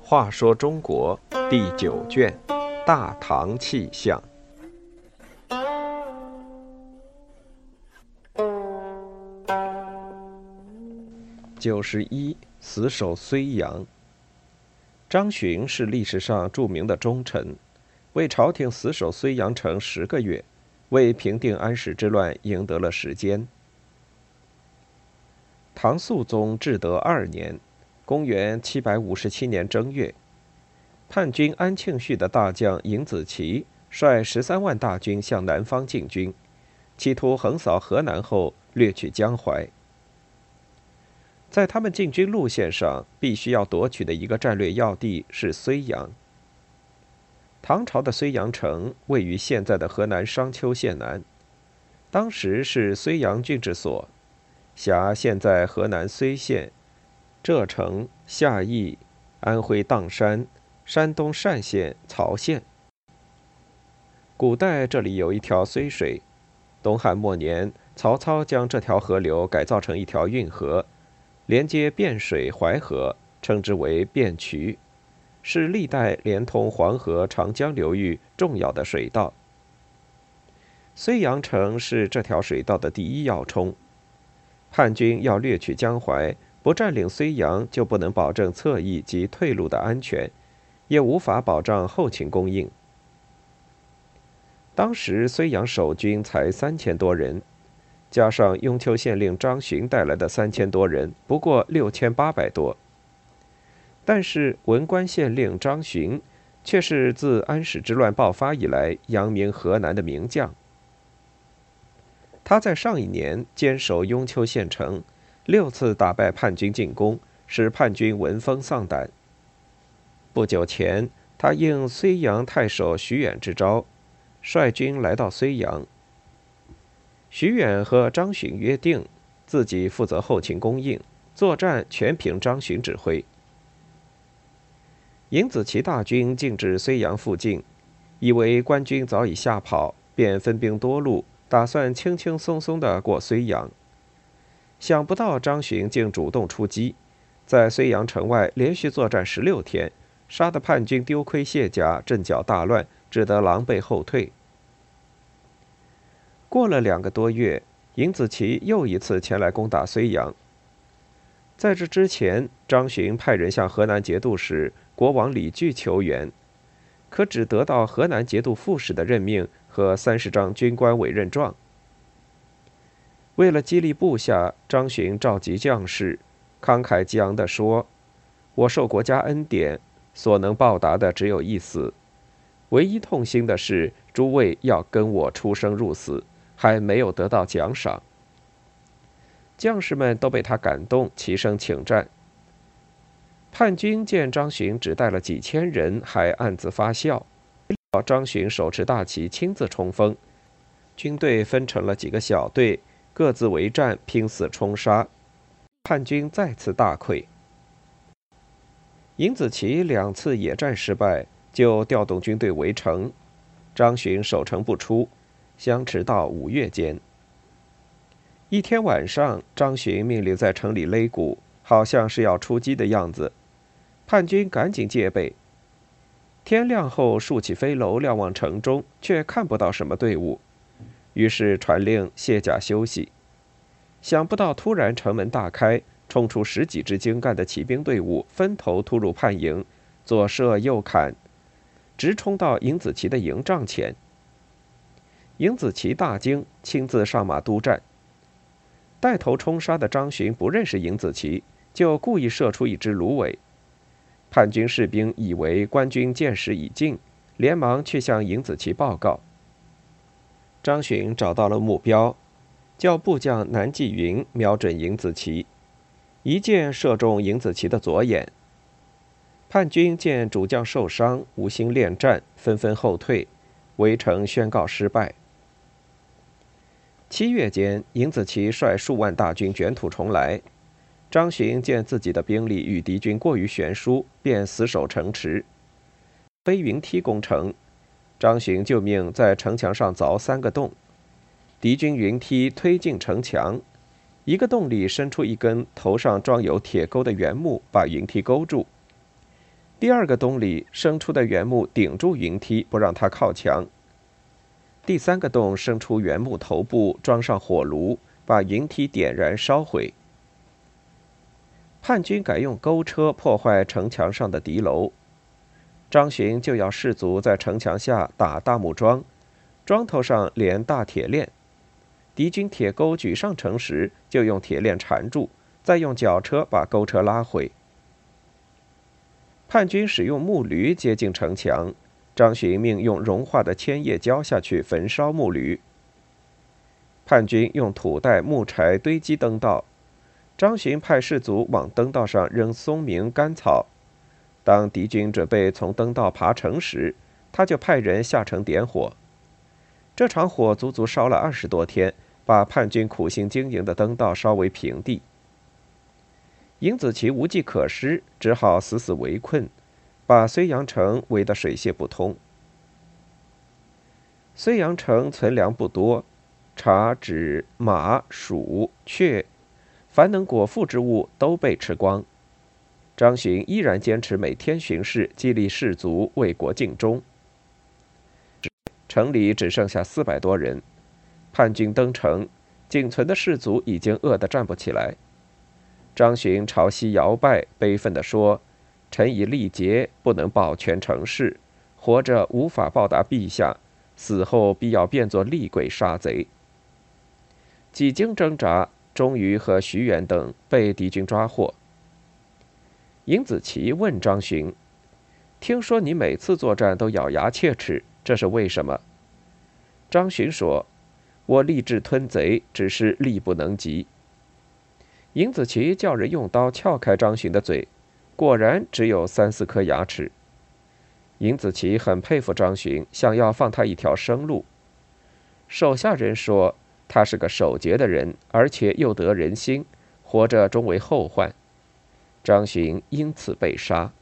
话说中国第九卷《大唐气象》九十一，死守睢阳。张巡是历史上著名的忠臣，为朝廷死守睢阳城十个月，为平定安史之乱赢得了时间。唐肃宗至德二年，公元七百五十七年正月，叛军安庆绪的大将尹子奇率十三万大军向南方进军，企图横扫河南后掠取江淮。在他们进军路线上，必须要夺取的一个战略要地是睢阳。唐朝的睢阳城位于现在的河南商丘县南，当时是睢阳郡治所，辖现在河南睢县、柘城、夏邑、安徽砀山、山东单县、曹县。古代这里有一条睢水，东汉末年，曹操将这条河流改造成一条运河。连接汴水、淮河，称之为汴渠，是历代连通黄河、长江流域重要的水道。睢阳城是这条水道的第一要冲。叛军要掠取江淮，不占领睢阳，就不能保证侧翼及退路的安全，也无法保障后勤供应。当时睢阳守军才三千多人。加上雍丘县令张巡带来的三千多人，不过六千八百多。但是文官县令张巡却是自安史之乱爆发以来扬名河南的名将。他在上一年坚守雍丘县城，六次打败叛军进攻，使叛军闻风丧胆。不久前，他应睢阳太守徐远之招，率军来到睢阳。徐远和张巡约定，自己负责后勤供应，作战全凭张巡指挥。尹子奇大军进至睢阳附近，以为官军早已吓跑，便分兵多路，打算轻轻松松地过睢阳。想不到张巡竟主动出击，在睢阳城外连续作战十六天，杀得叛军丢盔卸甲，阵脚大乱，只得狼狈后退。过了两个多月，尹子奇又一次前来攻打睢阳。在这之前，张巡派人向河南节度使国王李据求援，可只得到河南节度副使的任命和三十张军官委任状。为了激励部下，张巡召集将士，慷慨激昂地说：“我受国家恩典，所能报答的只有一死。唯一痛心的是，诸位要跟我出生入死。”还没有得到奖赏，将士们都被他感动，齐声请战。叛军见张巡只带了几千人，还暗自发笑。张巡手持大旗，亲自冲锋，军队分成了几个小队，各自为战，拼死冲杀。叛军再次大溃。尹子奇两次野战失败，就调动军队围城，张巡守城不出。相持到五月间，一天晚上，张巡命令在城里擂鼓，好像是要出击的样子。叛军赶紧戒备。天亮后，竖起飞楼瞭望城中，却看不到什么队伍，于是传令卸甲休息。想不到，突然城门大开，冲出十几支精干的骑兵队伍，分头突入叛营，左射右砍，直冲到尹子奇的营帐前。尹子奇大惊，亲自上马督战。带头冲杀的张巡不认识尹子奇，就故意射出一支芦苇。叛军士兵以为官军见时已尽，连忙去向尹子奇报告。张巡找到了目标，叫部将南霁云瞄准尹子奇，一箭射中尹子奇的左眼。叛军见主将受伤，无心恋战，纷纷后退，围城宣告失败。七月间，尹子奇率数万大军卷土重来。张巡见自己的兵力与敌军过于悬殊，便死守城池。飞云梯攻城，张巡就命在城墙上凿三个洞，敌军云梯推进城墙，一个洞里伸出一根头上装有铁钩的圆木，把云梯勾住；第二个洞里伸出的圆木顶住云梯，不让它靠墙；第三个洞伸出圆木头部，装上火炉，把云梯点燃烧毁。叛军改用钩车破坏城墙上的敌楼，张巡就要士卒在城墙下打大木桩，桩头上连大铁链。敌军铁钩举上城时，就用铁链缠住，再用绞车把钩车拉回。叛军使用木驴接近城墙，张巡命用融化的铅叶浇下去焚烧木驴。叛军用土袋、木柴堆积灯道，张巡派士卒往灯道上扔松明、干草。当敌军准备从灯道爬城时，他就派人下城点火。这场火足足烧了二十多天。把叛军苦心经营的灯道烧为平地。尹子奇无计可施，只好死死围困，把睢阳城围得水泄不通。睢阳城存粮不多，茶、纸、马、鼠、雀，凡能果腹之物都被吃光。张巡依然坚持每天巡视，激励士卒为国尽忠。城里只剩下四百多人。叛军登城，仅存的士卒已经饿得站不起来。张巡朝西摇拜，悲愤地说：“臣已力竭，不能保全城市，活着无法报答陛下，死后必要变作厉鬼杀贼。”几经挣扎，终于和徐远等被敌军抓获。尹子奇问张巡：“听说你每次作战都咬牙切齿，这是为什么？”张巡说。我立志吞贼，只是力不能及。尹子奇叫人用刀撬开张巡的嘴，果然只有三四颗牙齿。尹子奇很佩服张巡，想要放他一条生路。手下人说他是个守节的人而且又得人心活着终为后患。张巡因此被杀。